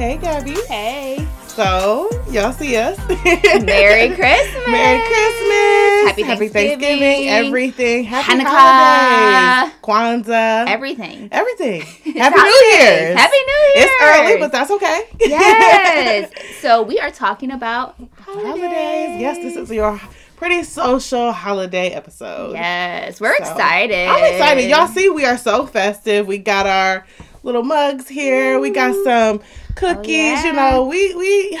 Hey, Gabby. Hey. So, y'all see us. Merry Christmas. Merry Christmas. Happy Thanksgiving. Everything. Happy Hanukkah. holidays. Kwanzaa. Everything. everything. Happy New. Year's. Happy New Year. It's early, but that's okay. yes. So we are talking about holidays. holidays. Yes, this is your pretty social holiday episode. Yes, we're So, excited. I'm excited. Y'all see, we are so festive. We got our little mugs here. We got some cookies. yeah. You know, we we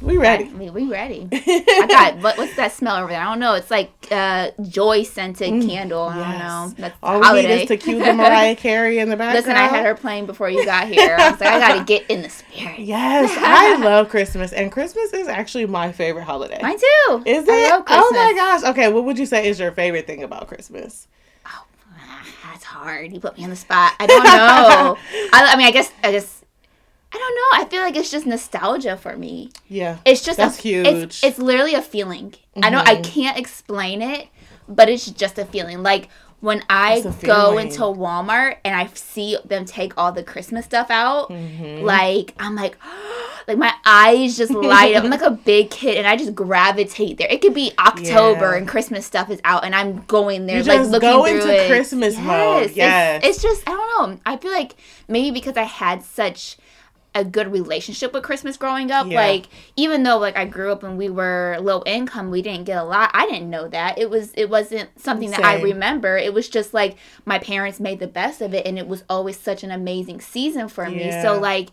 we ready. I mean, we ready. I got what, what's that smell over there? I don't know. It's like uh, joy scented candle. I don't Mm, know. That's All holiday. we need is to cue the Mariah Carey in the background. Listen, I had her playing before you got here. I was like, I gotta get in the spirit. Yes, I love Christmas, and Christmas is actually my favorite holiday. Mine too. Is it? I love Oh my gosh. Okay, what would you say is your favorite thing about Christmas? Ah, That's hard. You put me on the spot. I don't know. I, I mean, I guess I just I don't know. I feel like it's just nostalgia for me. Yeah. It's just That's a, huge. It's, it's literally a feeling. I don't. I can't explain it, but it's just a feeling. Like when I go into Walmart and I see them take all the Christmas stuff out, Mhm. like I'm like. Like my eyes just light up. I'm like a big kid, and I just gravitate there. It could be October Yeah. and Christmas stuff is out, and I'm going there, You like just looking go through into it. Christmas mode. it's- Yes. It's, just I don't know. I feel like maybe because I had such a good relationship with Christmas growing up. Yeah. Like even though like I grew up and we were low income, we didn't get a lot. I didn't know that. It was it wasn't something that I remember. It was just like my parents made the best of it and it was always such an amazing season for me. So like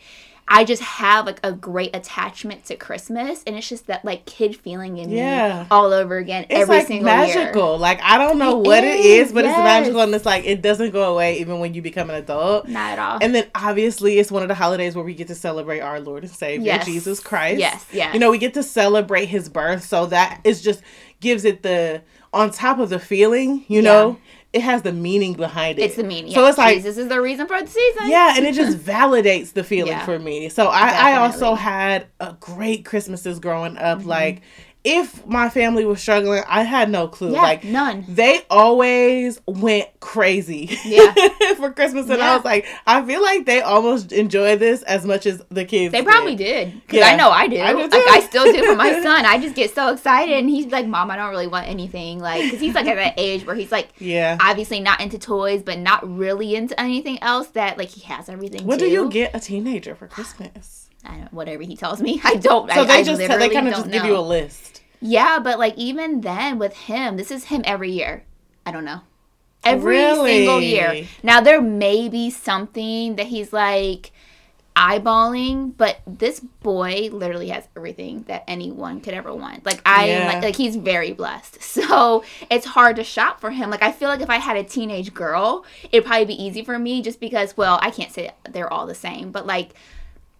I just have like a great attachment to Christmas and it's just that like kid feeling in Yeah. me all over again It's every like single year. magical. Like I don't know It what it is, is, but it's magical and it's like it doesn't go away even when you become an adult. Not at all. And then obviously it's one of the holidays where we get to celebrate our Lord and Savior Yes. Jesus Christ. Yes, yes. You know, we get to celebrate his birth, so that is just gives it the on top of the feeling, you Yeah. know, it has the meaning behind it. it's the meaning. So yeah. it's like Jesus is the reason for the season. yeah, and it just validates the feeling Yeah. for me. So I, I also had a great Christmases growing up. Mm-hmm. Like if my family was struggling, I had no clue. Yeah, like none. they always went crazy Yeah. for Christmas, and Yeah. I was like, I feel like they almost enjoy this as much as the kids. They probably did. Because Yeah. I know I do. I do like. I still do for my son. I just get so excited. And he's like, Mom, I don't really want anything. Like, because he's like at that age where he's like, Yeah. obviously not into toys, but not really into anything else that, like, he has everything What too. do you get a teenager for Christmas? I don't Whatever he tells me. I don't. So I, they I just they kind of just give you a list. Yeah, but like even then with him, this is him every year. I don't know. Every Really? single year. Now there may be something that he's like eyeballing, but this boy literally has everything that anyone could ever want. Like I Yeah. like, like he's very blessed. So it's hard to shop for him. Like I feel like if I had a teenage girl, it'd probably be easy for me just because well, I can't say they're all the same, but like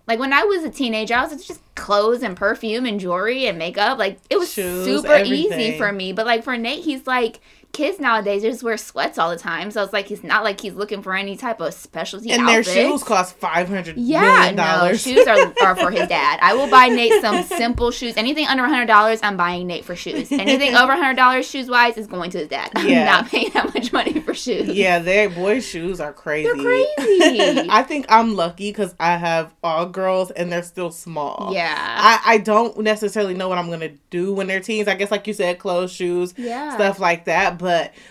like when I was a teenager, I was just clothes and perfume and jewelry and makeup. Like it was Shoes, super easy for me. But like for Nate, he's like kids nowadays just wear sweats all the time. So it's like he's not like he's looking for any type of specialty. And their shoes cost five hundred Yeah, million no, dollars. shoes are, are for his dad. I will buy Nate some simple shoes. Anything under hundred dollars, I'm buying Nate for shoes. Anything over hundred dollars shoes wise is going to his dad. I'm Yeah. not paying that much money for shoes. yeah, their boys' shoes are crazy. they're crazy. I think I'm lucky because I have all girls and they're still small. yeah, I, I don't necessarily know what I'm gonna do when they're teens. I guess like you said, clothes, shoes, yeah. stuff like that. But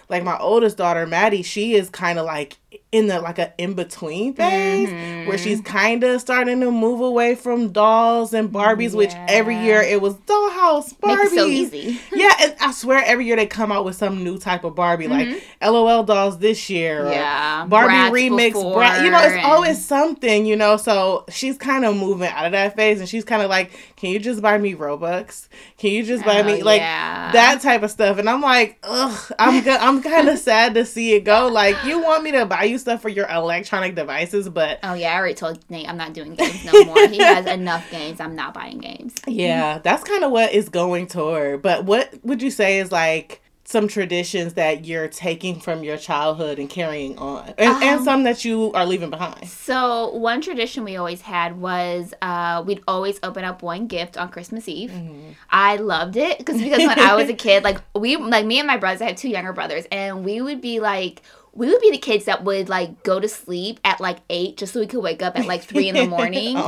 like my oldest daughter, Maddie, she is kind of like in the like a in between phase Mhm. where she's kind of starting to move away from dolls and Barbies. Which every year it was dollhouse Barbies. So easy. Yeah, and I swear every year they come out with some new type of Barbie, like LOL dolls this year. Yeah, Barbie remix. You know, it's and- always something. You know, so she's kind of moving out of that phase, and she's kind of like, "Can you just buy me Robux? Can you just buy Oh, me like yeah. that type of stuff?" And I'm like, "Ugh, I'm go- I'm kind of sad to see it go. Like, you want me to buy you stuff for your electronic devices, but Oh yeah, I already told Nate I'm not doing games no more. he has enough games. I'm not buying games. yeah, that's kind of what is going toward. But what would you say is like?" Some traditions that you're taking from your childhood and carrying on, and, and Um, some that you are leaving behind. So one tradition we always had was uh, we'd always open up one gift on Christmas Eve. Mm-hmm. I loved it because because when I was a kid, like we like me and my brothers, I have two younger brothers, and we would be like we would be the kids that would like go to sleep at like eight just so we could wake up at like three in the morning.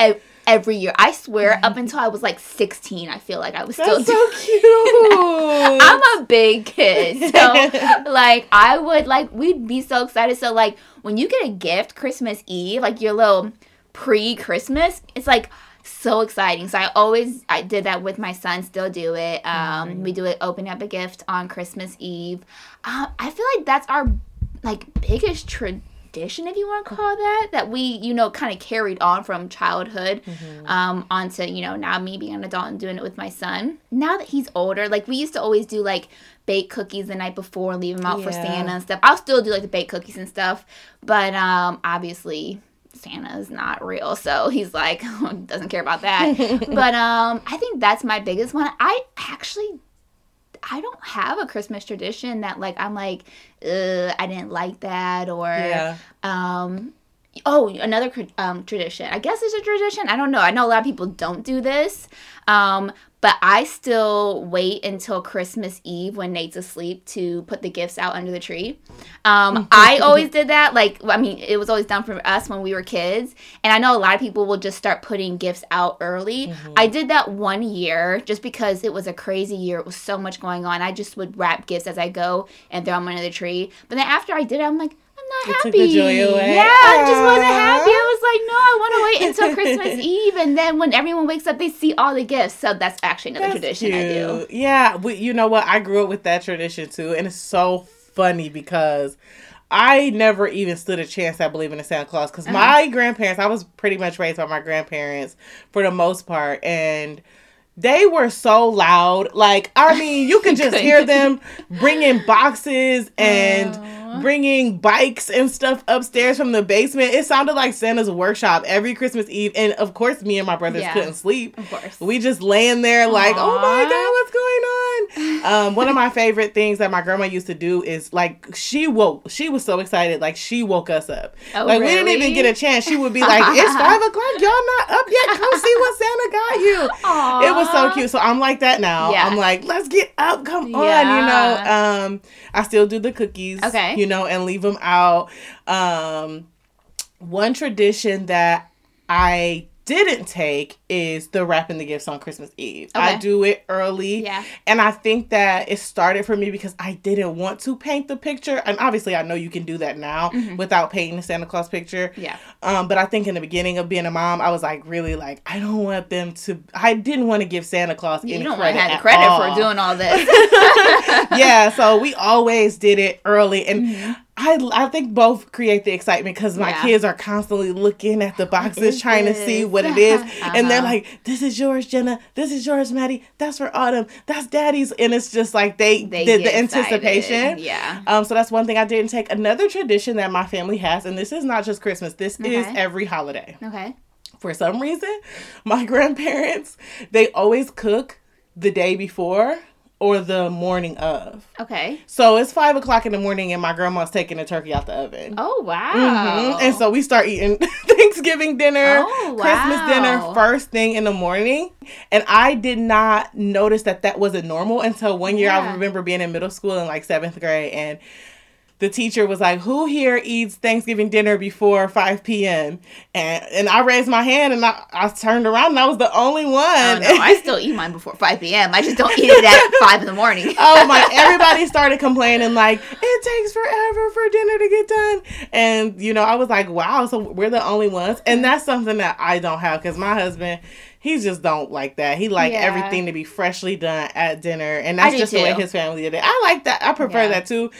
E- Every year, I swear, up mm-hmm. until I was like sixteen, I feel like I was still That's so cute. I'm a big kid, so like I would like we'd be so excited. So like when you get a gift Christmas Eve, like your little pre-Christmas, it's like so exciting. So I always I did that with my son. Still do it. Um, We do it. Open up a gift on Christmas Eve. Uh, I feel like that's our like biggest tradition, if you want to call that, that we you know kind of carried on from childhood um, onto you know now me being an adult and doing it with my son. Now that he's older, like we used to always do like bake cookies the night before leave them out for Santa and stuff. I'll still do like the baked cookies and stuff, but um, obviously Santa's not real, so he's like doesn't care about that. but um, I think that's my biggest one. I actually I don't have a Christmas tradition that like I'm like, I didn't like that or Yeah. um oh another um tradition. I guess it's a tradition. I don't know. I know a lot of people don't do this. Um but I still wait until Christmas Eve when Nate's asleep to put the gifts out under the tree. Um, I always did that. Like, I mean, it was always done for us when we were kids. And I know a lot of people will just start putting gifts out early. I did that one year just because it was a crazy year. It was so much going on. I just would wrap gifts as I go and throw them under the tree. But then after I did it, I'm like, not It took happy. the joy away. Yeah, I just wasn't happy. I was like, no, I want to wait until Christmas Eve. And then when everyone wakes up, they see all the gifts. So that's actually another That's tradition I do. Yeah, we, you know what? I grew up with that tradition too, and it's so funny because I never even stood a chance at believing in Santa Claus because Uh-huh. my grandparents, I was pretty much raised by my grandparents for the most part, and they were so loud. Like, I mean, you can just hear them bringing boxes and Aw. bringing bikes and stuff upstairs from the basement. It sounded like Santa's workshop every Christmas Eve, and of course, me and my brothers Yeah. couldn't sleep. Of course. We just laying there like, oh my god, what's going on? Um, one of my favorite things that my grandma used to do is like she woke. She was so excited, like she woke us up. Oh, like we didn't even get a chance. She would be like, "It's five o'clock. Y'all not up yet? Come see what Santa got you." It was so cute. So I'm like that now. Yeah. I'm like, let's get up. Come on, Yeah. you know. Um, I still do the cookies. Okay. You know, and leave them out. Um, one tradition that I didn't take is the wrapping the gifts on Christmas Eve. I do it early. Yeah. And I think that it started for me because I didn't want to paint the picture. And obviously I know you can do that now without painting the Santa Claus picture. Mm-hmm. Yeah. Um, but I think in the beginning of being a mom, I was like really like, I don't want them to I didn't want to give Santa Claus You any don't want credit. to have credit all. for doing all this. yeah, so we always did it early, and Mm-hmm. I I think both create the excitement because my Yeah. kids are constantly looking at the boxes, trying to see what it is, and they're Uh-huh. like, "This is yours, Jenna. This is yours, Maddie. That's for Autumn. That's Daddy's." And it's just like they, They did the anticipation. excited. Yeah. Um, so that's one thing I didn't take. Another tradition that my family has, and this is not just Christmas. This is every holiday Okay. for some reason, my grandparents, they always cook the day before or the morning of. Okay. So it's five o'clock in the morning and my grandma's taking the turkey out the oven. Oh wow. Mhm. And so we start eating Thanksgiving dinner, Oh, Christmas dinner first thing in the morning. And I did not notice that that wasn't normal until one year I remember being in middle school in like seventh grade and the teacher was like, "Who here eats Thanksgiving dinner before 5 p.m.?" and and I raised my hand and I, I turned around and I was the only one. Oh no, I still eat mine before 5 p.m. I just don't eat it at 5 in the morning. oh my everybody started complaining like it takes forever for dinner to get done and you know i was like wow so we're the only ones and that's something that i don't have because my husband he just don't like that he like Yeah. everything to be freshly done at dinner and that's just the way his family did it i like that i prefer Yeah. that too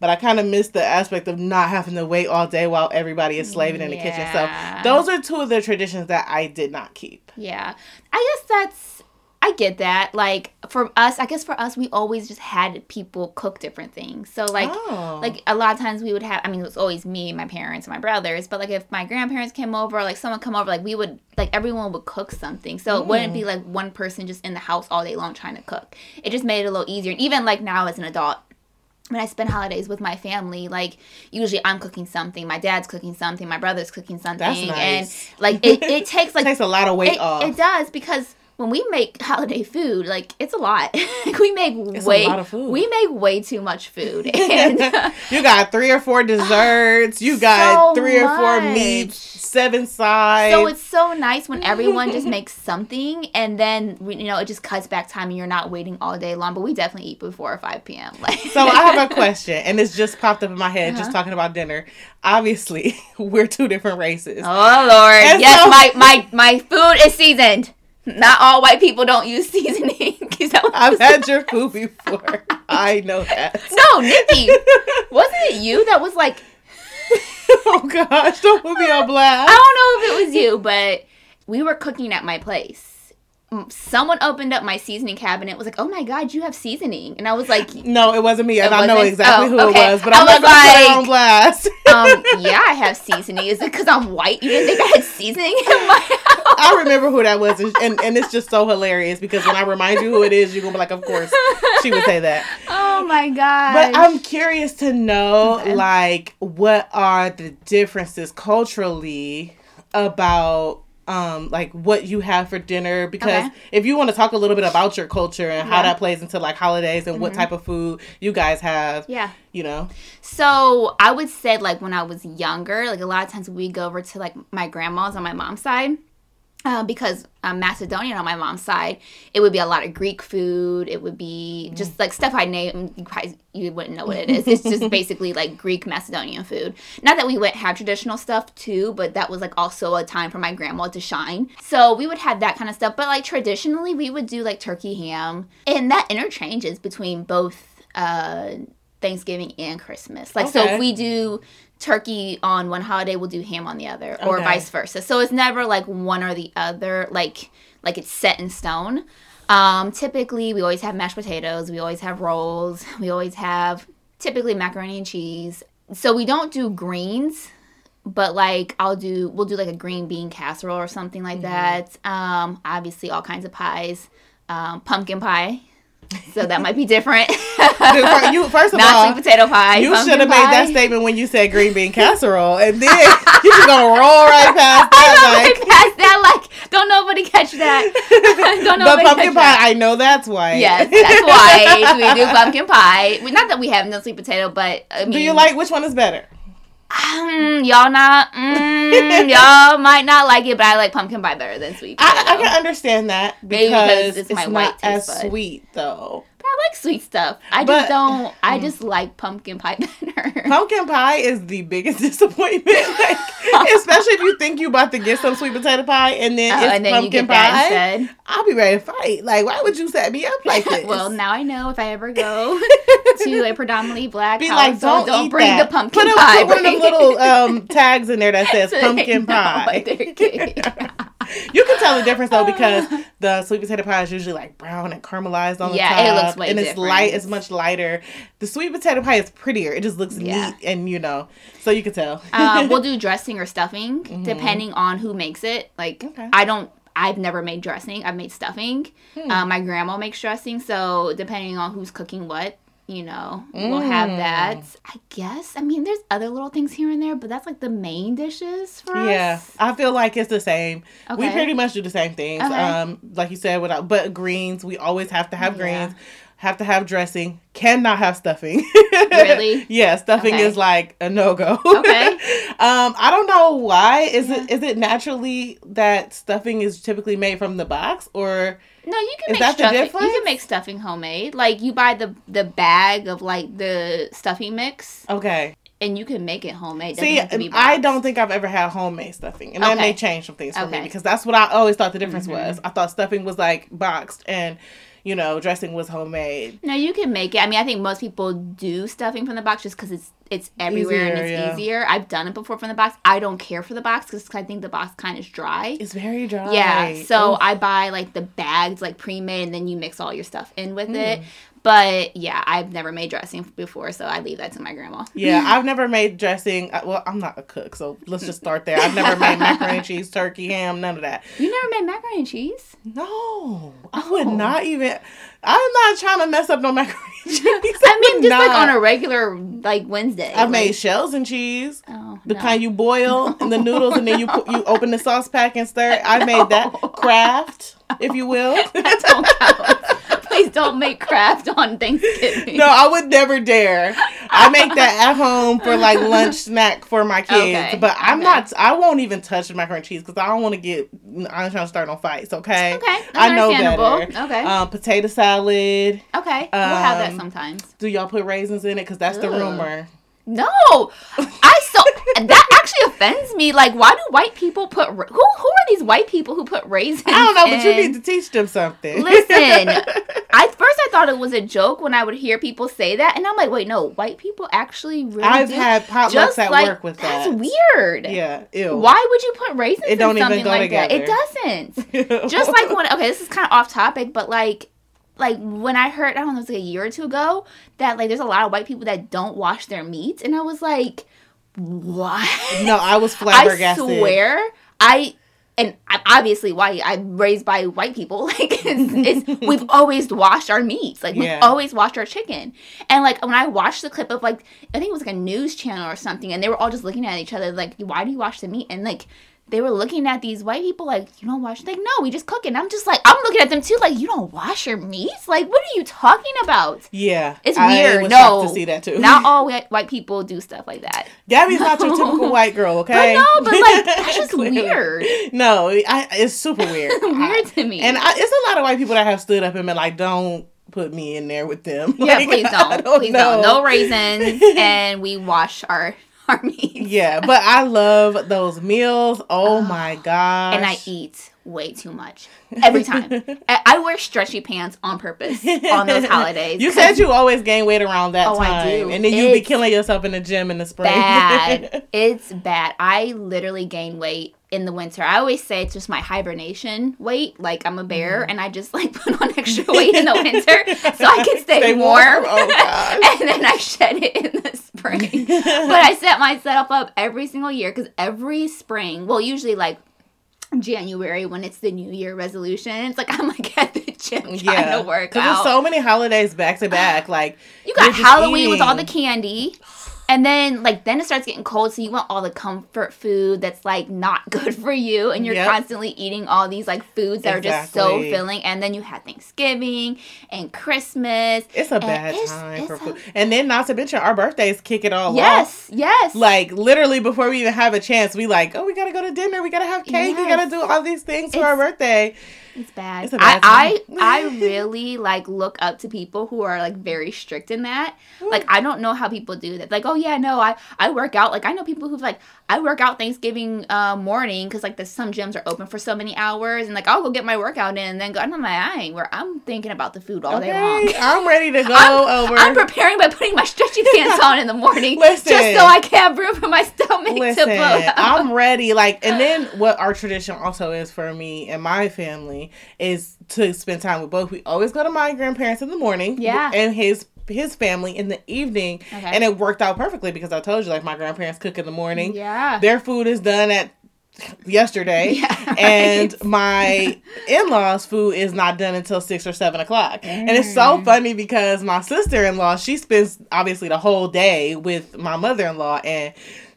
but I kind of miss the aspect of not having to wait all day while everybody is slaving in the kitchen. So those are two of the traditions that I did not keep. Yeah. I guess that's I get that. Like for us, I guess for us we always just had people cook different things. So like Oh. like a lot of times we would have I mean it was always me, my parents, and my brothers, but like if my grandparents came over or like someone come over, like we would like everyone would cook something. So it wouldn't be mm. like one person just in the house all day long trying to cook. It just made it a little easier. And even like now as an adult, when I spend holidays with my family, like usually I'm cooking something, my dad's cooking something, my brother's cooking something, That's and like it, it takes like takes a lot of weight it, off. it does because when we make holiday food, like it's a lot. we make It's a way lot of food. we make way too much food. And you got three or four desserts. You got So three or four meats, seven sides. so it's so nice when everyone just makes something and then you know it just cuts back time and you're not waiting all day long. But we definitely eat before 5 p.m. Like So I have a question, and it's just popped up in my head Uh-huh. just talking about dinner. Obviously, we're two different races. Oh Lord! And yes, so- my my my food is seasoned. Not all white people don't use seasoning. Is that what I've had your food before. I know that. No, Nikki, wasn't it you that was like? oh gosh, don't put me on blast. I don't know if it was you, but we were cooking at my place. Someone opened up my seasoning cabinet. Was like, "Oh my god, you have seasoning!" And I was like, No, it wasn't me, and It I know exactly Oh, who okay. it was, but I'm not was gonna put her like- on blast. um, "Yeah, I have seasoning. Is it because I'm white? You didn't think I had seasoning in my house?" I remember who that was, and, and and it's just so hilarious because when I remind you who it is, you're gonna be like, of course, she would say that. Oh my god! But I'm curious to know, Okay. like, what are the differences culturally about, um, like what you have for dinner? Because Okay. if you want to talk a little bit about your culture and how that plays into like holidays and what type of food you guys have, yeah. you know, So I would say like when I was younger, like a lot of times we go over to like my grandma's on my mom's side. Uh, because I'm Macedonian on my mom's side, it would be a lot of Greek food. It would be just like stuff I name. You probably you wouldn't know what it is. It's just basically like Greek Macedonian food. Not that we would have traditional stuff too, but that was like also a time for my grandma to shine. So we would have that kind of stuff. But like traditionally, we would do like turkey ham, and that interchanges between both uh, Thanksgiving and Christmas. Like so, if we do turkey on one holiday, we'll do ham on the other, or Okay. vice versa. So it's never like one or the other. Like like it's set in stone. Um, typically, we always have mashed potatoes. We always have rolls. We always have typically macaroni and cheese. So we don't do greens, but like I'll do we'll do like a green bean casserole or something like that. Um, obviously all kinds of pies, um, pumpkin pie. So that might be different. Dude, you first of Not all. sweet potato pie. You should have made that statement when you said green bean casserole, and then you just gonna roll right past that. Like, past that. Like, don't nobody catch that. don't nobody but pumpkin catch pie, that. I know that's why. Yes, that's why we do pumpkin pie. We- Not that we have no sweet potato, but I mean, Do you like which one is better? Um, y'all not. Mm, y'all might not like it, but I like pumpkin pie better than sweet. I, I can understand that because, because it's, it's my not white as bud. sweet though. I like sweet stuff. I But- just don't. I just like pumpkin pie better. Pumpkin pie is the biggest disappointment, like, especially if you think you about to get some sweet potato pie and then Oh, it's and then pumpkin pie. I'll be ready to fight. Like, why would you set me up like this? well, now I know if I ever go to a predominantly black be like, don't, eat bring that. the pumpkin put a, pie. Put one of the little um, tags in there that says So pumpkin pie. What they're getting. You can tell the difference though because the sweet potato pie is usually like brown and caramelized on the Yeah, top. it looks way and it's different. light. It's much lighter. The sweet potato pie is prettier. It just looks Yeah. neat and you know, so you can tell. um, we'll do dressing or stuffing depending on who makes it. Like Mm-hmm. Okay. I don't. I've never made dressing. I've made stuffing. Hmm. Um, my grandma makes dressing, so depending on who's cooking what, you know, we'll have Mm. that. I guess. I mean, there's other little things here and there, but that's like the main dishes for Yeah, us. I feel like it's the same. We pretty much do the same things. Okay. Um, like you said, without but greens, we always have to have Yeah. greens. Have to have dressing. Cannot have stuffing. Really? yeah, stuffing Okay. is like a no go. Okay. um, I don't know why. Is Yeah. it is it naturally that stuffing is typically made from the box or No, you can Is make that the stuffing. You can make stuffing homemade. Like you buy the the bag of like the stuffing mix, okay? and you can make it homemade. Doesn't See, be I don't think I've ever had homemade stuffing, and that may Okay. change some things for me because that's what I always thought the difference Mhm. was. I thought stuffing was like boxed and you know dressing was homemade. No, you can make it. I mean, I think most people do stuffing from the box just because it's it's everywhere and it's yeah. easier. I've done it before from the box. I don't care for the box because I think the box kind of dry. It's very dry. Yeah, so Oof. I buy like the bags like pre-made and then you mix all your stuff in with Mm. it. But yeah, I've never made dressing before, so I leave that to my grandma. Yeah, I've never made dressing. uh, Well, I'm not a cook, so let's just start there. I've never made macaroni and cheese, turkey, ham, none of that. You never made macaroni and cheese? No, I would Oh. not even. I'm not trying to mess up no macaroni and cheese. I mean, just like on a regular like Wednesday. I've made shells and cheese. Oh, The no. kind you boil in the noodles and then you put, you open the sauce pack and stir. I made that Kraft, if you will. Please don't make Kraft on Thanksgiving. no, I would never dare. I make that at home for like lunch snack for my kids. Okay, But I'm okay. not. I won't even touch the macaroni and cheese because I don't want to get. I'm trying to start no fights. Okay. Okay, that's I know better. Okay. Um, potato salad. okay. we'll have that um, sometimes. Do y'all put raisins in it? Because that's the rumor. No, I so that actually offends me. Like, why do white people put who who are these white people who put raisins? I don't know, but you need to teach them something. Listen, I first I thought it was a joke when I would hear people say that, and I'm like, wait, no, white people actually really I've do. had potlucks just at like work with that's that. weird. Yeah. Ew. Why would you put raisins It don't in even go like that? It doesn't. Just like when okay, this is kind of off topic, but like like when I heard I don't know, it was like a year or two ago that like there's a lot of white people that don't wash their meat, and I was like, what? no, I was flabbergasted. I swear, I and I'm obviously white. I'm raised by white people. Like, it's, it's, we've always washed our meats. Like, we've always washed our chicken. And like when I watched the clip of like, I think it was like a news channel or something, and they were all just looking at each other like, "Why do you wash the meat?" And like. They were looking at these white people like, you don't wash? Like, no, we just cook it. And I'm just like, I'm looking at them too, like, you don't wash your meats? Like, what are you talking about? Yeah, It's weird. no, to see that too. Not all white, white people do stuff like that. Gabby's not your typical white girl, okay? But no, but like that's just weird. No, I, it's super weird. weird I- to me. and I, it's a lot of white people that have stood up and been like, "Don't put me in there with them." yeah, Like, please I don't. Please know. don't. No raisins, and we wash our meats. Yeah, but I love those meals. Oh my gosh! and I eat way too much every time. I, I wear stretchy pants on purpose on those holidays. You said you always gain weight around that Oh, I time, do. and then you be killing yourself in the gym in the spring. bad. it's bad. I literally gain weight in the winter. I always say it's just my hibernation weight. Like I'm a bear, Mm-hmm. and I just like put on extra weight in the winter so I can stay, Stay warm. warm? Oh, and then I shed it in the spring. but I set my myself up every single year because every spring, well, usually like January when it's the New Year resolution, it's like I'm like at the gym trying yeah, to work out. Because there's so many holidays back to back. Like You got Halloween with all the candy. And then like then it starts getting cold, so you want all the comfort food that's like not good for you, and you're Yep. constantly eating all these like foods that are just so filling. And then you have Thanksgiving and Christmas. It's a bad it's- time it's for a- food. And then not to mention our birthdays kick it all off. Yes, yes. Like literally before we even have a chance, we like, oh, we gotta go to dinner, we gotta have cake, we gotta do all these things for our birthday. It's bad. It's a bad I. I I really like look up to people who are like very strict in that. Like mm. I don't know how people do that. Like oh yeah no I I work out. Like I know people who've like I work out Thanksgiving uh, morning because like the some gyms are open for so many hours and like I'll go get my workout in and then go. I'm like I ain't where I'm thinking about the food all day long. I'm ready to go I'm, over. I'm preparing by putting my stretchy pants on in the morning Listen. just so I can have room for my stomach Listen, to blow out. I'm ready. Like, and then what our tradition also is for me and my family is to spend time with both. We always go to my grandparents in the morning, Yeah. and his his family in the evening, Okay. and it worked out perfectly because I told you, like, my grandparents cook in the morning. yeah. Their food is done at yesterday, Yeah, right. and my in laws' food is not done until six or seven o'clock. And it's Mm. so funny because my sister in law, she spends obviously the whole day with my mother in law, and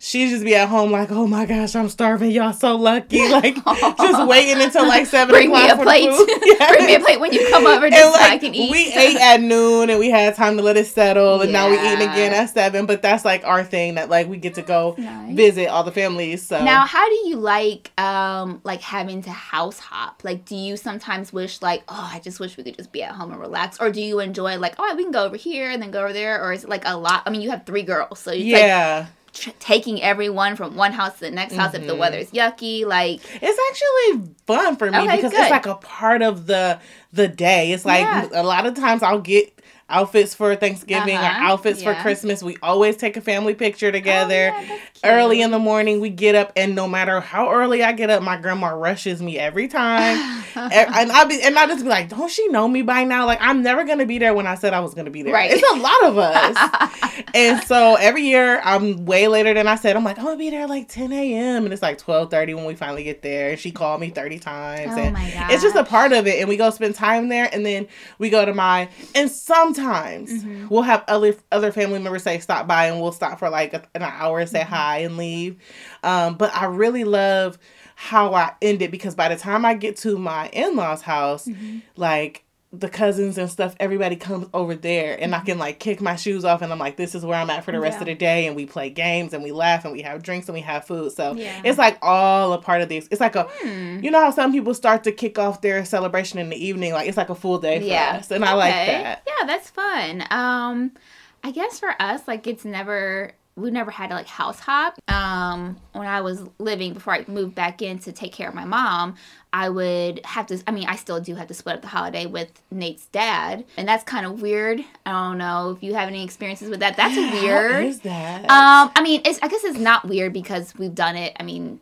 she just be at home like, oh my gosh, I'm starving. Y'all so lucky. Like just waiting until like seven Bring me o'clock a for plate. Yes. Bring me a plate when you come over just And so I can eat. we ate at noon and we had time to let it settle and now we eating again at seven. But that's like our thing that like we get to go Nice. visit all the families. So Now, how do you like um like having to house hop? Like, do you sometimes wish like, oh, I just wish we could just be at home and relax, or do you enjoy like, oh, we can go over here and then go over there, or is it like a lot? I mean, you have three girls, so it's like yeah. Tr- taking everyone from one house to the next house if the Mhm. weather's yucky. Like, It's actually fun for me Okay, because good. it's like a part of the the day. It's like Yeah. a lot of times I'll get outfits for Thanksgiving Uh-huh, or outfits for. Christmas. We always take a family picture together. Oh, yeah. Early in the morning, we get up, and no matter how early I get up, my grandma rushes me every time. and I be and I just be like, don't she know me by now? Like I'm never gonna be there when I said I was gonna be there. Right. It's a lot of us. and so every year I'm way later than I said. I'm like, I'm gonna be there like 10 a.m. and it's like 12:30 when we finally get there. And she called me 30 times. Oh and my god, it's just a part of it. And we go spend time there and then we go to my and times. Mm-hmm. We'll have other other family members say stop by, and we'll stop for like a, an hour, say mm-hmm. hi, and leave. Um, but I really love how I end it because by the time I get to my in laws' house, mm-hmm. like the cousins and stuff, everybody comes over there and I can like kick my shoes off and I'm like, this is where I'm at for the rest Yeah. of the day. And we play games and we laugh and we have drinks and we have food. So Yeah. it's like all a part of this. It's like a, Hmm. you know how some people start to kick off their celebration in the evening? Like it's like a full day for Yeah. us. And I like that. Yeah, that's fun. Um, I guess for us, like it's never we never had to like house hop. Um, when I was living before I moved back in to take care of my mom, I would have to. I mean, I still do have to split up the holiday with Nate's dad, and that's kind of weird. I don't know if you have any experiences with that. That's weird. is that? Um, I mean, it's I guess it's not weird because we've done it. I mean,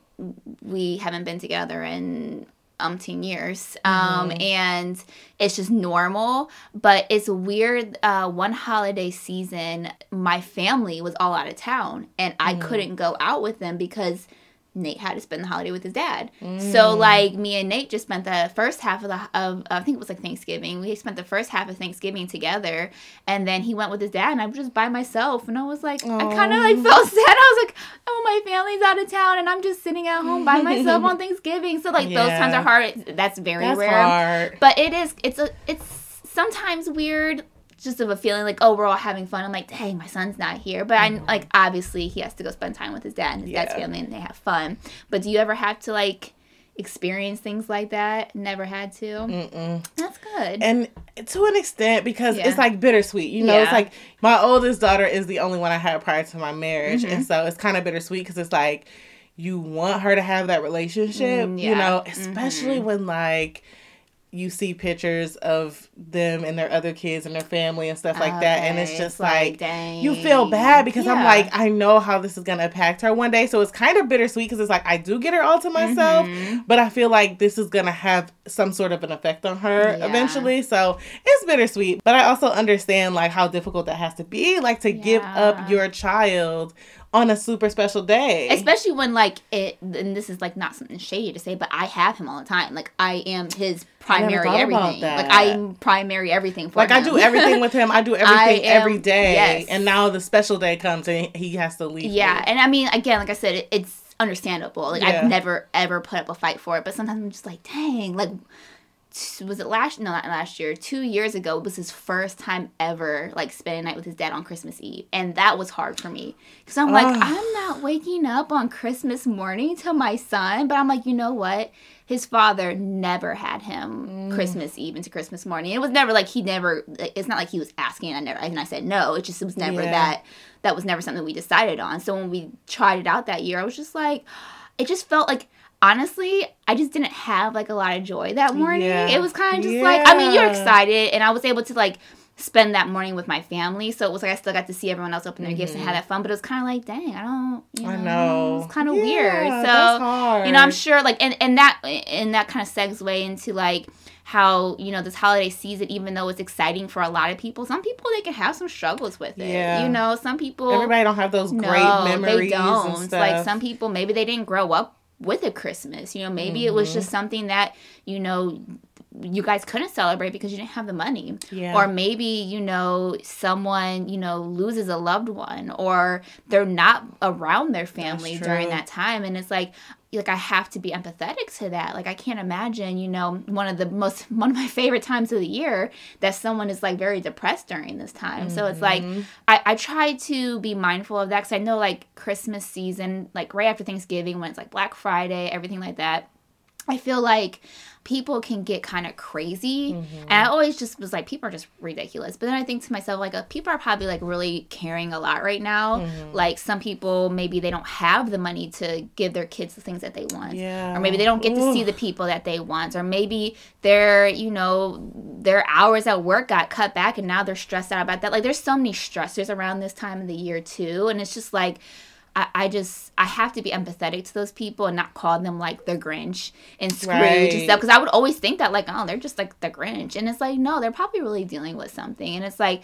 we haven't been together in umpteen years, um, and it's just normal. But it's weird. Uh, one holiday season, my family was all out of town, and I couldn't go out with them because. Nate had to spend the holiday with his dad. So mm. like me and Nate just spent the first half of the of I think it was like Thanksgiving. We spent the first half of Thanksgiving together and then he went with his dad and I was just by myself and I was like I kind of like felt sad. I was like, "Oh, my family's out of town and I'm just sitting at home by myself on Thanksgiving." So like those times are hard. That's very That's rare. hard. But it is it's a it's sometimes weird just of a feeling like oh we're all having fun i'm like dang my son's not here but I'm like obviously he has to go spend time with his dad and his dad's Mm-hmm. Family and they have fun but do you ever have to like experience things like that never had to Mm-mm. that's good and to an extent because Yeah. it's like bittersweet you know it's like my oldest daughter is the only one i had prior to my marriage Mm-hmm. and so it's kind of bittersweet because it's like you want her to have that relationship Mm, you yeah. know especially Mm-hmm. when like you see pictures of them and their other kids and their family and stuff like that and it's just it's like, dang. you feel bad because i'm like i know how this is going to impact her one day so it's kind of bittersweet because it's like i do get her all to myself Mhm. but I feel like this is gonna have some sort of an effect on her Yeah. eventually. So it's bittersweet. But I also understand like how difficult that has to be, like to give up your child on a super special day. especially when like it and this is like not something shady to say but i have him all the time like i am his primary everything like i'm primary everything for like I do everything with him. I do everything am- every day. yes. And now the special day comes and he has to leave. Yeah, me. and I mean, again, like I said, it, it's understandable. Like Yeah. I've never ever put up a fight for it, but sometimes I'm just like, dang, like. Was it last? No, not last year. Two years ago was his first time ever like spending night with his dad on Christmas Eve, and that was hard for me because I'm like, Ugh. I'm not waking up on Christmas morning to my son, but I'm like, you know what? His father never had him mm. Christmas Eve into Christmas morning. It was never like he never. It's not like he was asking. I never and I said no. It just it was never Yeah. that that was never something we decided on. So when we tried it out that year, I was just like, it just felt like honestly, I just didn't have like a lot of joy that morning. Yeah. It was kind of just like, I mean, you're excited, and I was able to like spend that morning with my family. So it was like I still got to see everyone else open their gifts and have that fun. But it was kind of like, dang, I don't, you know, Mm-hmm. I know. it's kind of Yeah, weird. So you know, I'm sure like and and that and that kind of segue into like how you know this holiday season, even though it's exciting for a lot of people, some people they can have some struggles with it. Yeah. You know, some people Everybody don't have those no, great memories they don't. Like some people, maybe they didn't grow up with a Christmas. You know, maybe it was Mm-hmm. just something that you know you guys couldn't celebrate because you didn't have the money. Yeah. Or maybe, you know, someone, you know, loses a loved one or they're not around their family during that time and it's like like I have to be empathetic to that. Like I can't imagine, you know, one of the most one of my favorite times of the year that someone is like very depressed during this time. So it's like Mm-hmm. I, I try to be mindful of that because I know like Christmas season, like right after Thanksgiving when it's like Black Friday, everything like that. I feel like people can get kind of crazy. And I always just was like, people are just ridiculous. But then I think to myself, like, uh, people are probably like really caring a lot right now. Like, some people maybe they don't have the money to give their kids the things that they want. Yeah. Or maybe they don't get to see the people that they want. Or maybe their, you know, their hours at work got cut back and now they're stressed out about that. Like, there's so many stressors around this time of the year, too. And it's just like, I, I just I have to be empathetic to those people and not call them like the Grinch and Scrooge and stuff because I would always think that like oh they're just like the Grinch. And it's like no they're probably really dealing with something. And it's like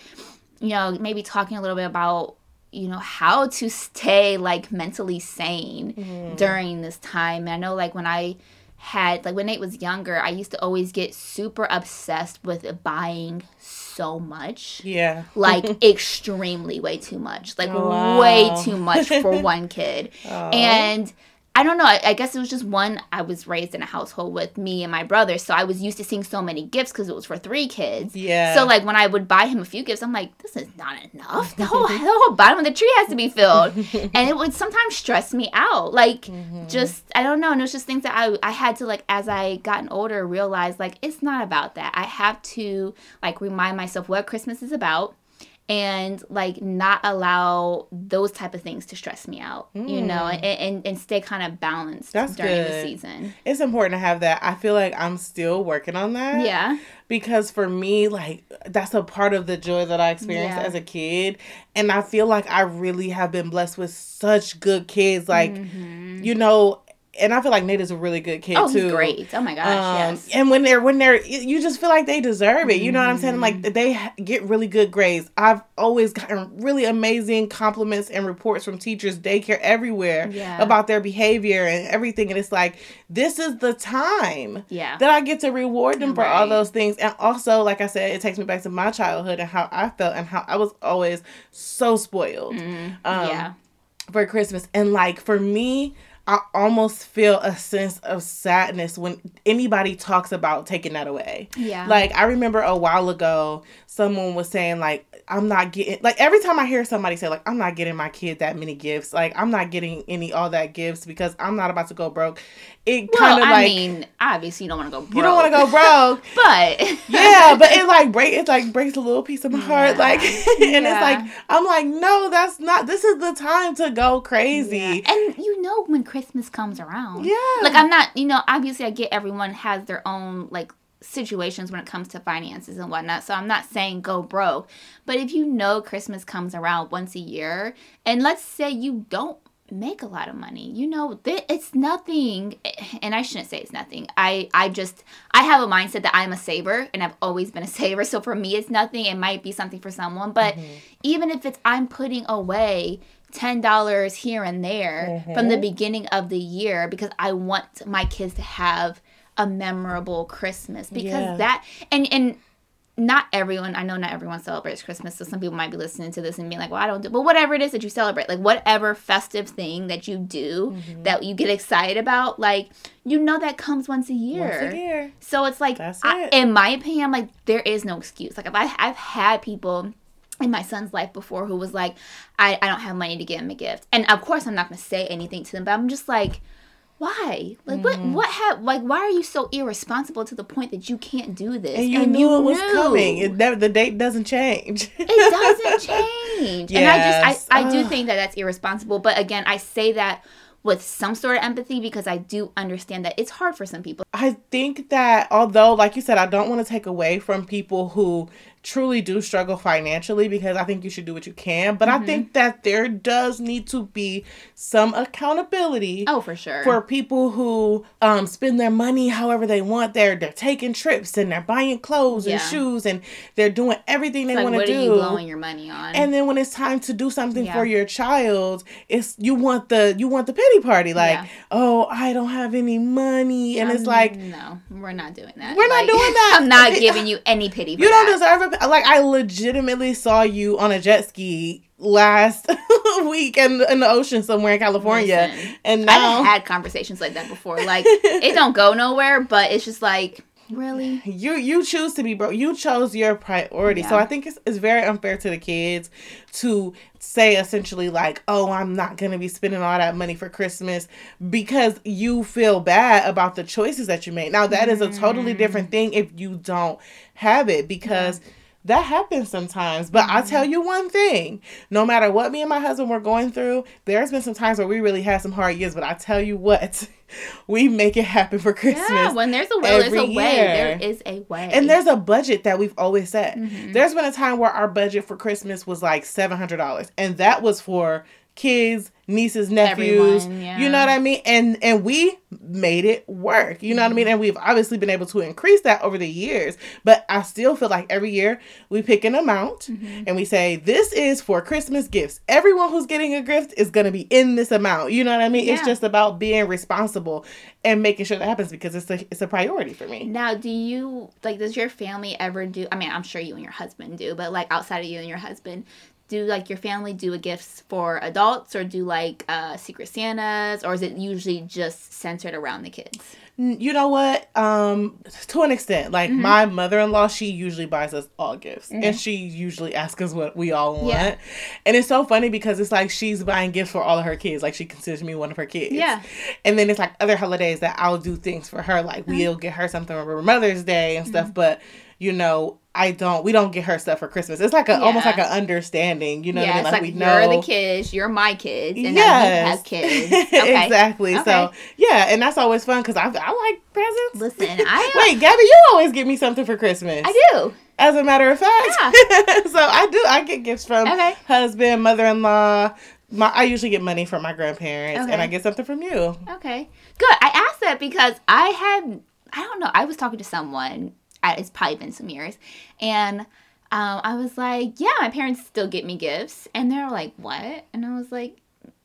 you know maybe talking a little bit about you know how to stay like mentally sane Mm-hmm. during this time. And I know like when I had like when Nate was younger, I used to always get super obsessed with buying so much. Yeah. Like extremely way too much. Like Oh, wow. way too much for one kid. Aw. And I don't know. I, I guess it was just one. I was raised in a household with me and my brother, so I was used to seeing so many gifts because it was for three kids. Yeah. So like when I would buy him a few gifts, I'm like, this is not enough. The whole the whole bottom of the tree has to be filled, and it would sometimes stress me out. Like Mm-hmm. just I don't know. And it was just things that I I had to like as I gotten older realize like it's not about that. I have to like remind myself what Christmas is about and like not allow those type of things to stress me out you know and, and, and stay kind of balanced Mm. That's during the season it's important to have that. I feel like I'm still working on that. yeah because for me like that's a part of the joy that i experienced Yeah. as a kid and i feel like i really have been blessed with such good kids like you know and i feel like nate is a really good kid oh too. great. Oh my gosh um, yes. and when they're when they're you just feel like they deserve it. You know what i'm saying? Like they get really good grades. I've always gotten really amazing compliments and reports from teachers daycare everywhere Yeah. about their behavior and everything. And it's like this is the time yeah. that I get to reward them for all those things. And also, like I said, it takes me back to my childhood and how I felt and how I was always so spoiled um, Mm-hmm. yeah. for Christmas. And like for me, I almost feel a sense of sadness when anybody talks about taking that away. Yeah. Like I remember a while ago, someone was saying like I'm not getting like every time I hear somebody say like I'm not getting my kid that many gifts, like I'm not getting any all that gifts because I'm not about to go broke. It well kind of like i mean obviously you don't want to go broke, you don't want to go broke. but yeah, but it like break it like breaks a little piece of my heart. Yeah. Like and Yeah. it's like I'm like, no, that's not this is the time to go crazy. Yeah. And you know when Christmas comes around. Yeah. Like I'm not, you know, obviously I get everyone has their own like situations when it comes to finances and whatnot. So I'm not saying go broke. But if you know Christmas comes around once a year, and let's say you don't make a lot of money you know th- it's nothing and i shouldn't say it's nothing i i just i have a mindset that i'm a saver and i've always been a saver so for me it's nothing it might be something for someone but mm-hmm. even if it's i'm putting away $10 here and there from the beginning of the year because i want my kids to have a memorable christmas because Yeah. that and and not everyone i know not everyone celebrates christmas so some people might be listening to this and being like well i don't do but whatever it is that you celebrate like whatever festive thing that you do Mm-hmm. that you get excited about like you know that comes once a year Once a year. so it's like That's I, it. in my opinion I'm like there is no excuse like if I, i've had people in my son's life before who was like I, I don't have money to give him a gift and of course i'm not going to say anything to them but i'm just like why like what Mm. what have like why are you so irresponsible to the point that you can't do this And you knew it was coming. knew. It never the date doesn't change. it doesn't change and i just i, I do think that that's irresponsible but again i say that with some sort of empathy because i do understand that it's hard for some people I think that although, like you said, I don't want to take away from people who truly do struggle financially because I think you should do what you can. But Mm-hmm. I think that there does need to be some accountability. oh for sure For people who um, spend their money however they want, they're they're taking trips and they're buying clothes and shoes and they're doing everything they like want to what do. are you blowing your money on and then when it's time to do something Yeah. for your child, it's you want the you want the pity party, like, Yeah. oh, I don't have any money, and it's like no we're not doing that We're not doing that. i'm not giving you any pity you don't that. deserve it. Like I legitimately saw you on a jet ski last week in, in the ocean somewhere in California, Listen, and now i've had conversations like that before like it don't go nowhere but it's just like really you you choose to be broke. You chose your priority. So I think it's, it's very unfair to the kids to say essentially like, "Oh, I'm not going to be spending all that money for Christmas because you feel bad about the choices that you made." Now, that is a totally Mm. different thing if you don't have it because that happens sometimes. But I tell Mm-hmm. you one thing, no matter what me and my husband were going through, there's been some times where we really had some hard years, but I tell you what, we make it happen for Christmas. yeah when there's a will there's a way there is a way And there's a budget that we've always set. Mm-hmm. There's been a time where our budget for Christmas was like seven hundred dollars, and that was for kids, nieces, nephews. Everyone, yeah. You know what I mean? And and we made it work. You know what I mean? And we've obviously been able to increase that over the years. But I still feel like every year we pick an amount Mm-hmm. and we say this is for Christmas gifts. Everyone who's getting a gift is going to be in this amount. You know what I mean? It's just about being responsible and making sure that happens because it's a it's a priority for me. Now, do you like? Does your family ever do? I mean, I'm sure you and your husband do, but like outside of you and your husband, do like your family do a gifts for adults, or do like uh, secret Santas, or is it usually just centered around the kids? You know what? Um, to an extent, like Mm-hmm. my mother-in-law, she usually buys us all gifts, and she usually asks us what we all want. Yeah. And it's so funny because it's like she's buying gifts for all of her kids, like she considers me one of her kids. Yeah. And then it's like other holidays that I'll do things for her, like we'll get her something for Mother's Day and stuff. But you know, I don't. We don't get her stuff for Christmas. It's like a almost like an understanding. You know yeah, what I mean? it's we know you're the kids, you're my kids, and Yes. have kids. Okay. exactly. So yeah, and that's always fun because I, I like presents. Listen, I uh, Wait, Gabby, you always get me something for Christmas. I do. As a matter of fact. yeah. so I do. I get gifts from Okay. husband, mother-in-law. My, I usually get money from my grandparents, Okay. and I get something from you. Okay, good. I asked that because I had, I don't know, I was talking to someone, I- it's probably been some years, and um, I was like, yeah, my parents still get me gifts. And they're like, what? And I was like,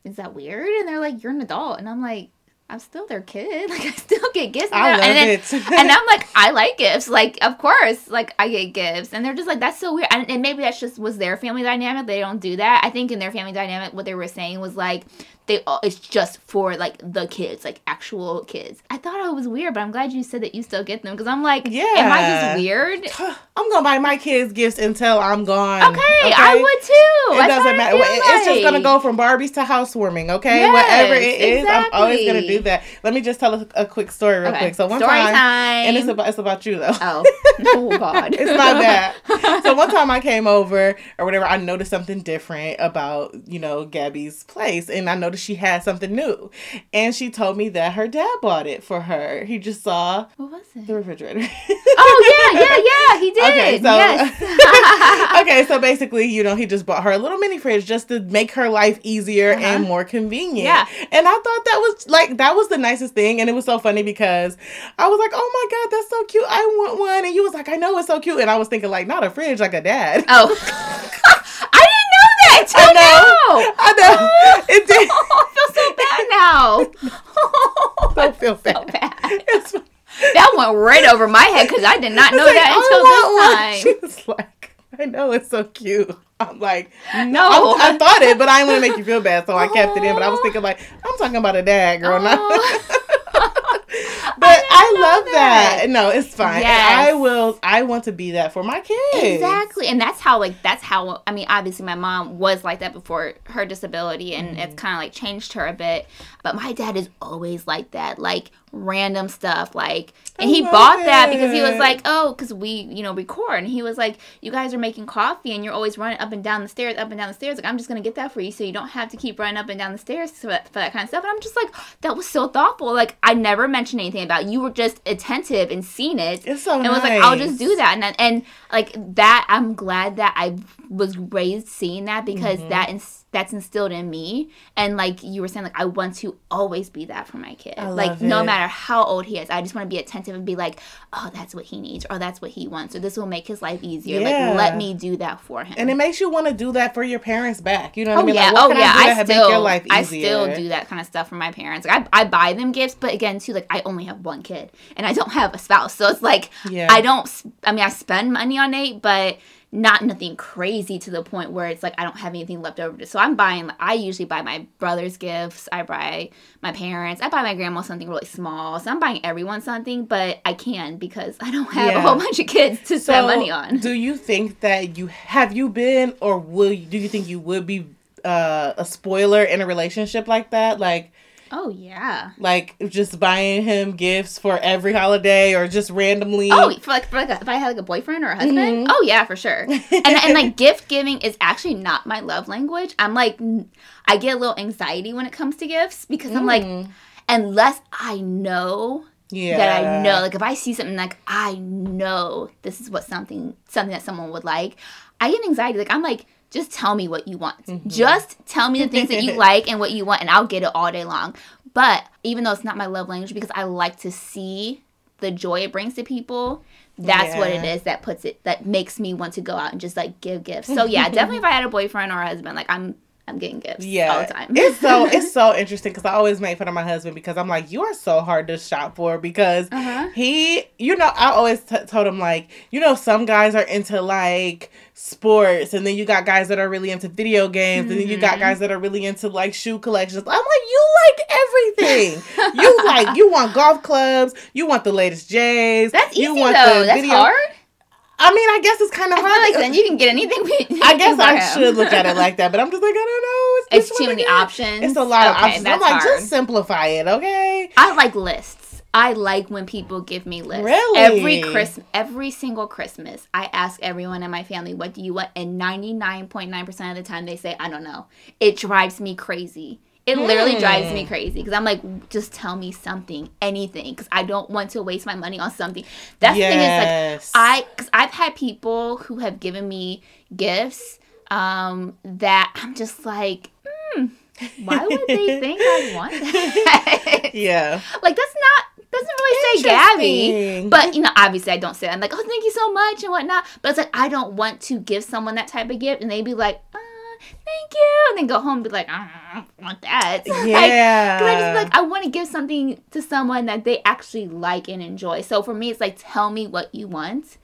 is that weird? And they're like, you're an adult. And I'm like, I'm still their kid. Like, I still get gifts. I and, love then, it. and I'm like, I like gifts. Like, of course, like I get gifts, and they're just like, that's so weird. And, and maybe that's just was their family dynamic. They don't do that. I think in their family dynamic, what they were saying was like, they all it's just for like the kids, like actual kids. I thought it was weird, but I'm glad you said that you still get them because I'm like, yeah, am I just weird? I'm gonna buy my kids gifts until I'm gone. Okay, I would too. It That's doesn't I matter. feel It's just gonna go from Barbies to housewarming, okay? Yes, Whatever it is, I'm always gonna do that. Let me just tell a, a quick story real Okay, quick. So one time, time. and it's about it's about you though. Oh, oh God, it's not that. so one time I came over or whatever, I noticed something different about, you know, Gabby's place. And I noticed she had something new. And she told me that her dad bought it for her. He just saw What was it? the refrigerator. Oh yeah, yeah, yeah. He did. Okay, so- yes. okay, so basically, you know, he just bought her a little mini fridge just to make her life easier and Uh-huh. more convenient. Yeah. And I thought that was like that was the nicest thing. And it was so funny because I was like, Oh my god, that's so cute. I want one. And you was like, I know it's so cute. And I was thinking like not a fridge, like a dad. oh, till oh, I know. now. I know. It did Oh, I feel so bad now. don't feel bad. so bad. It's, That went right over my head because I did not know like, that I until this time. She was like, I know it's so cute. I'm like, No. I, I thought it, but I didn't want to make you feel bad, so I kept it in. But I was thinking like, I'm talking about a dad, girl. Not. Oh. I, love that. that. No, it's fine. Yes. I will. I want to be that for my kids. Exactly. And that's how like that's how I mean obviously my mom was like that before her disability and Mm-hmm. it's kind of like changed her a bit. But my dad is always like that. Like random stuff like and I he bought that because he was like, "Oh, cuz we, you know, record." And he was like, "You guys are making coffee and you're always running up and down the stairs, up and down the stairs. Like I'm just to get that for you so you don't have to keep running up and down the stairs for that, for that kind of stuff." And I'm just like, "That was so thoughtful. Like I never mentioned anything about it. you were just attentive and seen it." It's so and nice. was like, I'll just do that, and then- and like that. I'm glad that I was raised seeing that because Mm-hmm. that that's instilled in me. And like you were saying, like I want to always be that for my kid. Like love no matter how old he is, I just want to be attentive and be like, oh, that's what he needs, or that's what he wants, or this will make his life easier. Yeah. Like let me do that for him. And it makes you want to do that for your parents back. You know what Oh, oh I mean? yeah, Like, oh yeah. I, I, still, make your life I still do that kind of stuff for my parents. Like I, I buy them gifts, but again, too, like I only have one kid and I don't have a spouse, so it's like Yeah. I don't. I mean, I spend money on Nate, but not nothing crazy to the point where it's like I don't have anything left over. To, so I'm buying. I usually buy my brother's gifts. I buy my parents. I buy my grandma something really small. So I'm buying everyone something, but I can because I don't have Yeah. a whole bunch of kids to spend money on. Do you think that you have you been or will you, do you think you would be uh, a spoiler in a relationship like that? Like Oh yeah. like just buying him gifts for every holiday or just randomly. Oh, for like, for like a, if I had like a boyfriend or a husband. Mhm. Oh yeah, for sure. And and like gift giving is actually not my love language. I'm like, I get a little anxiety when it comes to gifts because I'm like, Mm. unless I know yeah. that I know, like if I see something like I know this is what something something that someone would like, I get anxiety. Like I'm like, just tell me what you want. Mm-hmm. Just tell me the things that you like and what you want, and I'll get it all day long. But even though it's not my love language, because I like to see the joy it brings to people, that's yeah. what it is that puts it that makes me want to go out and just like give gifts. So yeah, definitely if I had a boyfriend or a husband, like I'm I'm getting gifts yeah. all the time. it's so it's so interesting because I always make fun of my husband because I'm like, you are so hard to shop for because uh-huh. he, you know, I always t- told him like, you know, some guys are into like sports and then you got guys that are really into video games mm-hmm. and then you got mm-hmm. guys that are really into like shoe collections. I'm like, you like everything. you like you want golf clubs, you want the latest J's. That's easy you want though. The That's video- hard. I mean, I guess it's kind of hard. like then you can get anything. I guess I should look at it like that, but I'm just like, I don't know. It's, it's too many options. It's a lot okay, of options. I'm like, hard. just simplify it, okay? I like lists. I like when people give me lists. Really? Every Christmas, every single Christmas, I ask everyone in my family, "What do you want?" And 99.9% of the time, they say, "I don't know." It drives me crazy. It literally drives me hmm. crazy because I'm like, just tell me something, anything, because I don't want to waste my money on something. That's yes. the thing is like I, because I've had people who have given me gifts um, that I'm just like, hmm, why would they think I want that? yeah, like that's not doesn't really say Gabby. But you know, obviously I don't say that. I'm like, oh, thank you so much and whatnot. But it's like I don't want to give someone that type of gift, and they'd be like. Uh, thank you, and then go home and be like, mm, I don't want that. Yeah. Like, I just like, I want to give something to someone that they actually like and enjoy. So for me, it's like, tell me what you want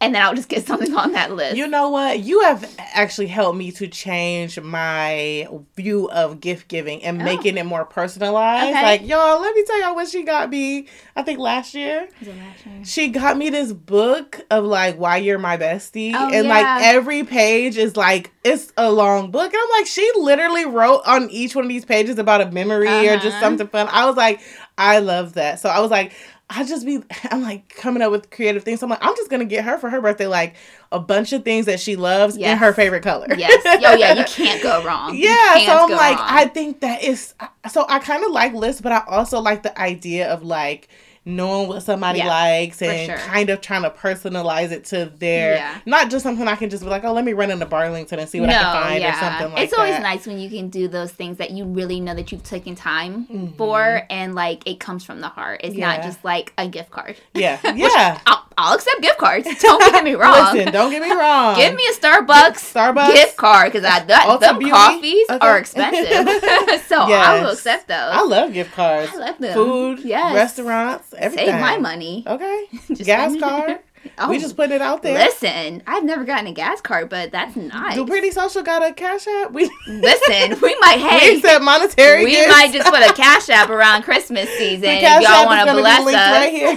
and then I'll just get something on that list. You know what? You have actually helped me to change my view of gift giving and oh. making it more personalized. Okay. Like, y'all, let me tell y'all what she got me. I think last year. last year? She got me this book of like why you're my bestie. Oh, and yeah. like every page is like it's a long book. And I'm like, she literally wrote on each one of these pages about a memory uh-huh. or just uh-huh. something fun. I was like, I love that. So I was like, I just be I'm like coming up with creative things. So I'm like, I'm just gonna get her for her birthday like a bunch of things that she loves yes. in her favorite color. yes. Oh yeah, you can't go wrong. Yeah. So I'm like, wrong. I think that is so I kind of like lists, but I also like the idea of like knowing what somebody yeah, likes and sure. kind of trying to personalize it to their yeah. not just something I can just be like, oh, let me run into Burlington and see what no, I can find yeah. or something like that. It's always that. nice when you can do those things that you really know that you've taken time mm-hmm. for and like it comes from the heart. It's not just like a gift card. Yeah. Yeah. I'll, accept gift cards. Don't get me wrong. Listen, don't get me wrong. Give me a Starbucks, Starbucks gift card because I that, them beauty. coffees okay. are expensive. so yes. I will accept those. I love gift cards. I love them. Food, yes. restaurants, everything. Save my money. Okay. gas card. Oh, we just put it out there. Listen, I've never gotten a gas card, but that's nice. Do Pretty Social got a cash app? We listen. We might hey, we accept monetary. We gifts. might just put a cash app around Christmas season if y'all want to bless us. Right here.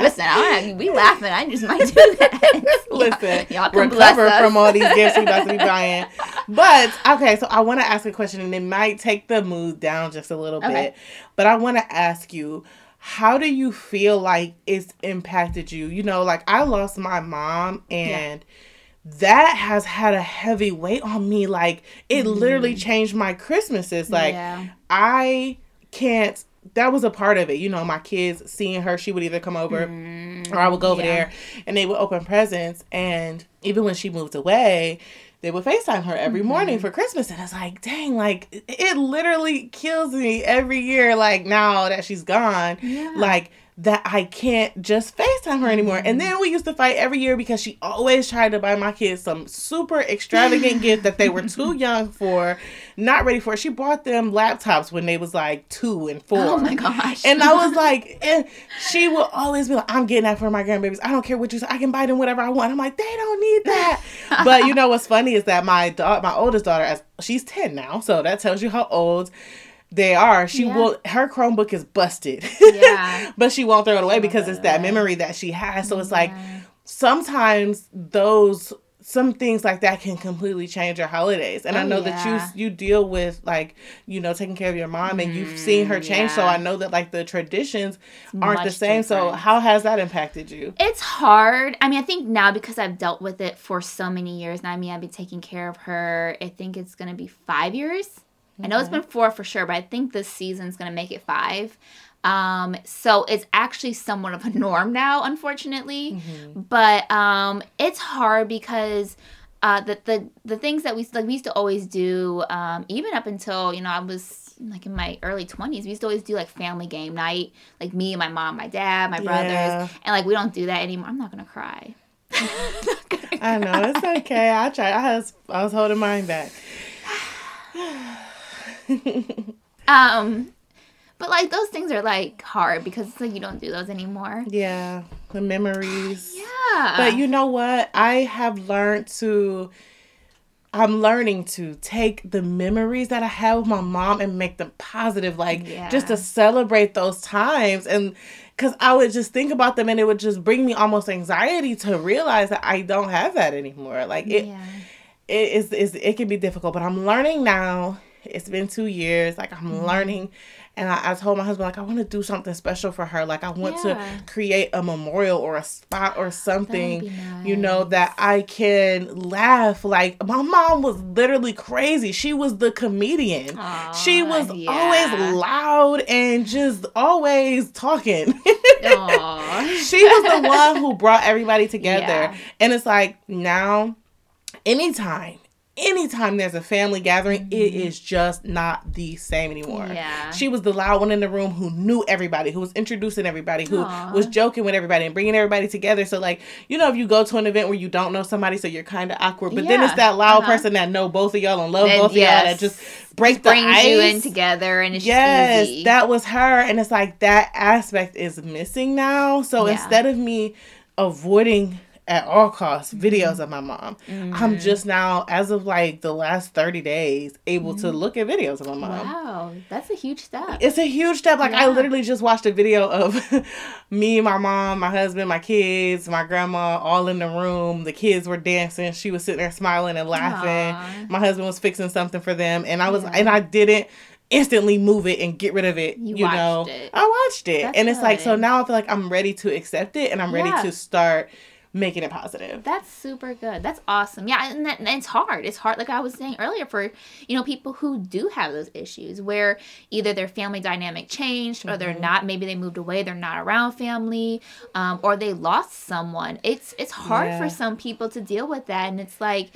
listen, I don't have, we laughing. I just might do that. listen, y'all, y'all recover from all these gifts we about to be buying. But okay, so I want to ask a question, and it might take the mood down just a little okay. bit. But I want to ask you how do you feel like it's impacted you? You know, like I lost my mom and yeah. that has had a heavy weight on me. Like it mm. literally changed my Christmases. Like yeah. I can't that was a part of it. You know, my kids seeing her, she would either come over mm, or I would go over yeah. there and they would open presents. And even when she moved away, they would FaceTime her every mm-hmm. morning for Christmas. And it's like, dang, like it literally kills me every year. Like now that she's gone, yeah. like that I can't just FaceTime her anymore. And then we used to fight every year because she always tried to buy my kids some super extravagant gift that they were too young for, not ready for. It. She bought them laptops when they was like two and four. Oh my gosh. And I was like, and she will always be like, I'm getting that for my grandbabies. I don't care what you say. I can buy them whatever I want. I'm like, they don't need that. but you know what's funny is that my daughter, my oldest daughter, as she's 10 now, so that tells you how old they are. She yeah. will. Her Chromebook is busted. Yeah. but she won't throw it away because it's that memory that she has. So it's yeah. like sometimes those some things like that can completely change your holidays. And oh, I know yeah. that you you deal with like you know taking care of your mom and you've seen her mm, change. Yeah. So I know that like the traditions aren't Much the same. Different. So how has that impacted you? It's hard. I mean, I think now because I've dealt with it for so many years now. I mean, I've been taking care of her. I think it's gonna be five years I know it's mm-hmm. been four for sure, but I think this season's gonna make it five. Um, so it's actually somewhat of a norm now, unfortunately. Mm-hmm. But um, it's hard because uh, the the the things that we like we used to always do, um, even up until you know I was like in my early twenties. We used to always do like family game night, like me, and my mom, my dad, my brothers, Yeah. and like we don't do that anymore. I'm not gonna cry. I know it's okay. I tried. I was I was holding mine back. Um, but like those things are like hard because it's like you don't do those anymore. Yeah, the memories. Yeah. But you know what? I have learned to. I'm learning to take the memories that I have with my mom and make them positive, like just to celebrate those times. And because I would just think about them and it would just bring me almost anxiety to realize that I don't have that anymore. Like it, yeah. it is is it can be difficult, but I'm learning now. It's been two years. Like I'm Mm-hmm. learning, and I, I told my husband like I want to do something special for her. Like I want Yeah. to create a memorial or a spot or something, be you know, that I can laugh. Like my mom was literally crazy. She was the comedian. she was yeah. always loud and just always talking. She was the one who brought everybody together. Yeah. And it's like now, anytime, anytime there's a family gathering, it is just not the same anymore. Mm-hmm. Yeah. She was the loud one in the room who knew everybody, who was introducing everybody, who Aw. was joking with everybody and bringing everybody together. So like, you know, if you go to an event where you don't know somebody, so you're kind of awkward, but then it's that loud Uh-huh. person that know both of y'all and love Then, both of y'all that just break the brings ice. you in together and it's Yes, just easy. that was her. And it's like that aspect is missing now. So Yeah. instead of me avoiding at all costs videos of my mom, Mm-hmm. I'm just now, as of like the last 30 days, able to look at videos of my mom. Mm-hmm. wow, that's a huge step. It's a huge step. Like I literally just watched a video of me, my mom, my husband, my kids, my grandma, all in the room. The kids were dancing. She was sitting there smiling and laughing. Aw. My husband was fixing something for them, and I was, Yeah. and I didn't instantly move it and get rid of it. You, You know, watched it. I watched it, That's and it's like so now I feel like I'm ready to accept it, and I'm ready Yeah. to start making it positive. That's super good. That's awesome. Yeah, and, that, and it's hard. It's hard, like I was saying earlier, for you know people who do have those issues where either their family dynamic changed, or they're not. Maybe they moved away. They're not around family, um, or they lost someone. It's it's hard Yeah. for some people to deal with that, and it's like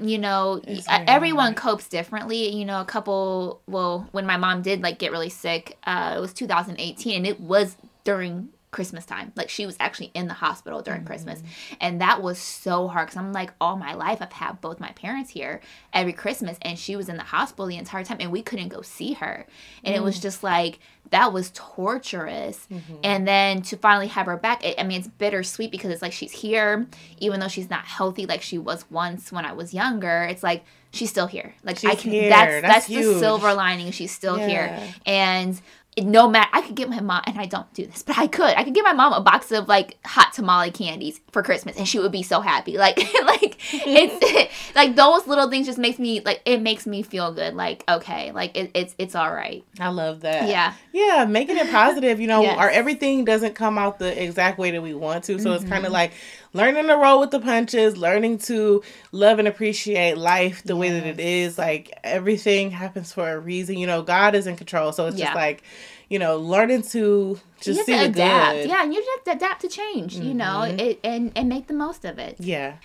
you know uh, very everyone copes differently you know a couple well when my mom did like get really sick uh it was 2018 and it was during christmas time. Like she was actually in the hospital during christmas. Mm. And that was so hard because i'm like all my life i've had both my parents here every christmas and she was in the hospital the entire time and we couldn't go see her. And it was mm. just like that was torturous. Mm-hmm. And then to finally have her back it, i mean it's bittersweet because it's like she's here even though she's not healthy like she was once when i was younger it's like she's still here. Like i can here. that's That's that's, the silver lining she's still Yeah. here and no matter i could get my mom and i don't do this but i could i could give my mom a box of like hot tamale candies for christmas and she would be so happy like like it's like those little things just makes me like it makes me feel good like okay like it, it's it's all right I love that. yeah Yeah, making it positive. You know, Yes. our everything doesn't come out the exact way that we want to. So it's kind Mm-hmm. of like learning to roll with the punches, learning to love and appreciate life the way that it is. Like everything happens for a reason. You know, God is in control. So it's Yeah. just like, you know, learning to just you see to adapt good. Mm-hmm. yeah and you just adapt to change you know it, and and make the most of it Yeah.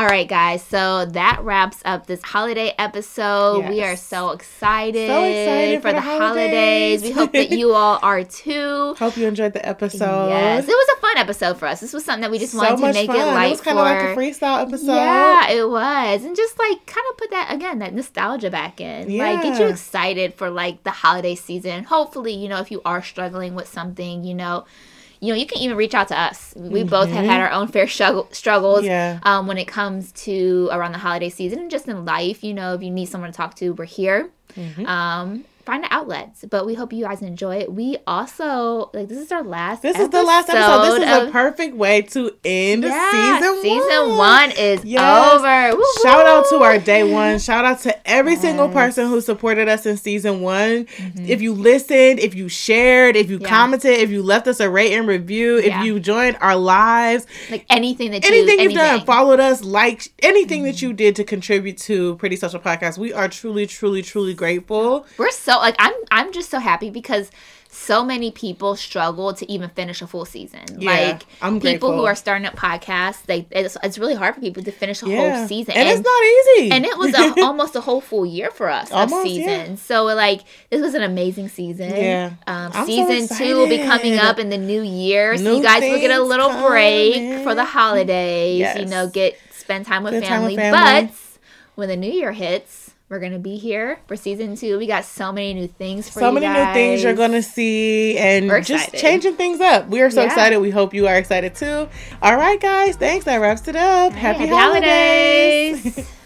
All right, guys. So that wraps up this holiday episode. We are so excited, So excited for, for the holidays. holidays. We hope that you all are too. Hope you enjoyed the episode. Yes, it was a fun episode for us. This was something that we just wanted to make it light It was for. kind of like a freestyle episode. Yeah, it was. And just like kind of put that again, that nostalgia back in. Like get you excited for like the holiday season. Hopefully, you know, if you are struggling with something, you know, you know, you can even reach out to us. We both have had our own fair struggle, struggles Mm-hmm. Yeah. um, when it comes to around the holiday season and just in life. You know, if you need someone to talk to, we're here. Mm-hmm. Um, find outlets. But we hope you guys enjoy it. We also like this is our last. This is the last episode. This is of- a perfect way to end yeah, season, season one. one is Yes. over. Woo, Shout out to our day one. Shout out to every single person who supported us in season one. Mm-hmm. If you listened, if you shared, if you Yeah. commented, if you left us a rate and review, if Yeah. you joined our lives, like anything that you anything you've done, followed us, liked anything that mm-hmm. you did to contribute to Pretty Social Podcast, we are truly, truly, truly grateful. We're so so like I'm I'm just so happy because so many people struggle to even finish a full season. Yeah, like I'm people who are starting up podcasts, they it's, it's really hard for people to finish a Yeah. whole season. and, it's not easy. and it was a, almost a whole full year for us Almost, of season. yeah. So like this was an amazing season. Yeah. Um, I'm so season two will be coming up in the new year, so New you guys will get a little break for the holidays. You know, get spend time with Spend time family. with family. But when the new year hits. We're gonna be here for season two. We got so many new things for so many new things you're gonna see and We're just excited. changing things up. We are so Yeah. excited. We hope you are excited too. All right, guys. Thanks. That wraps it up. Hey, happy, happy holidays. holidays.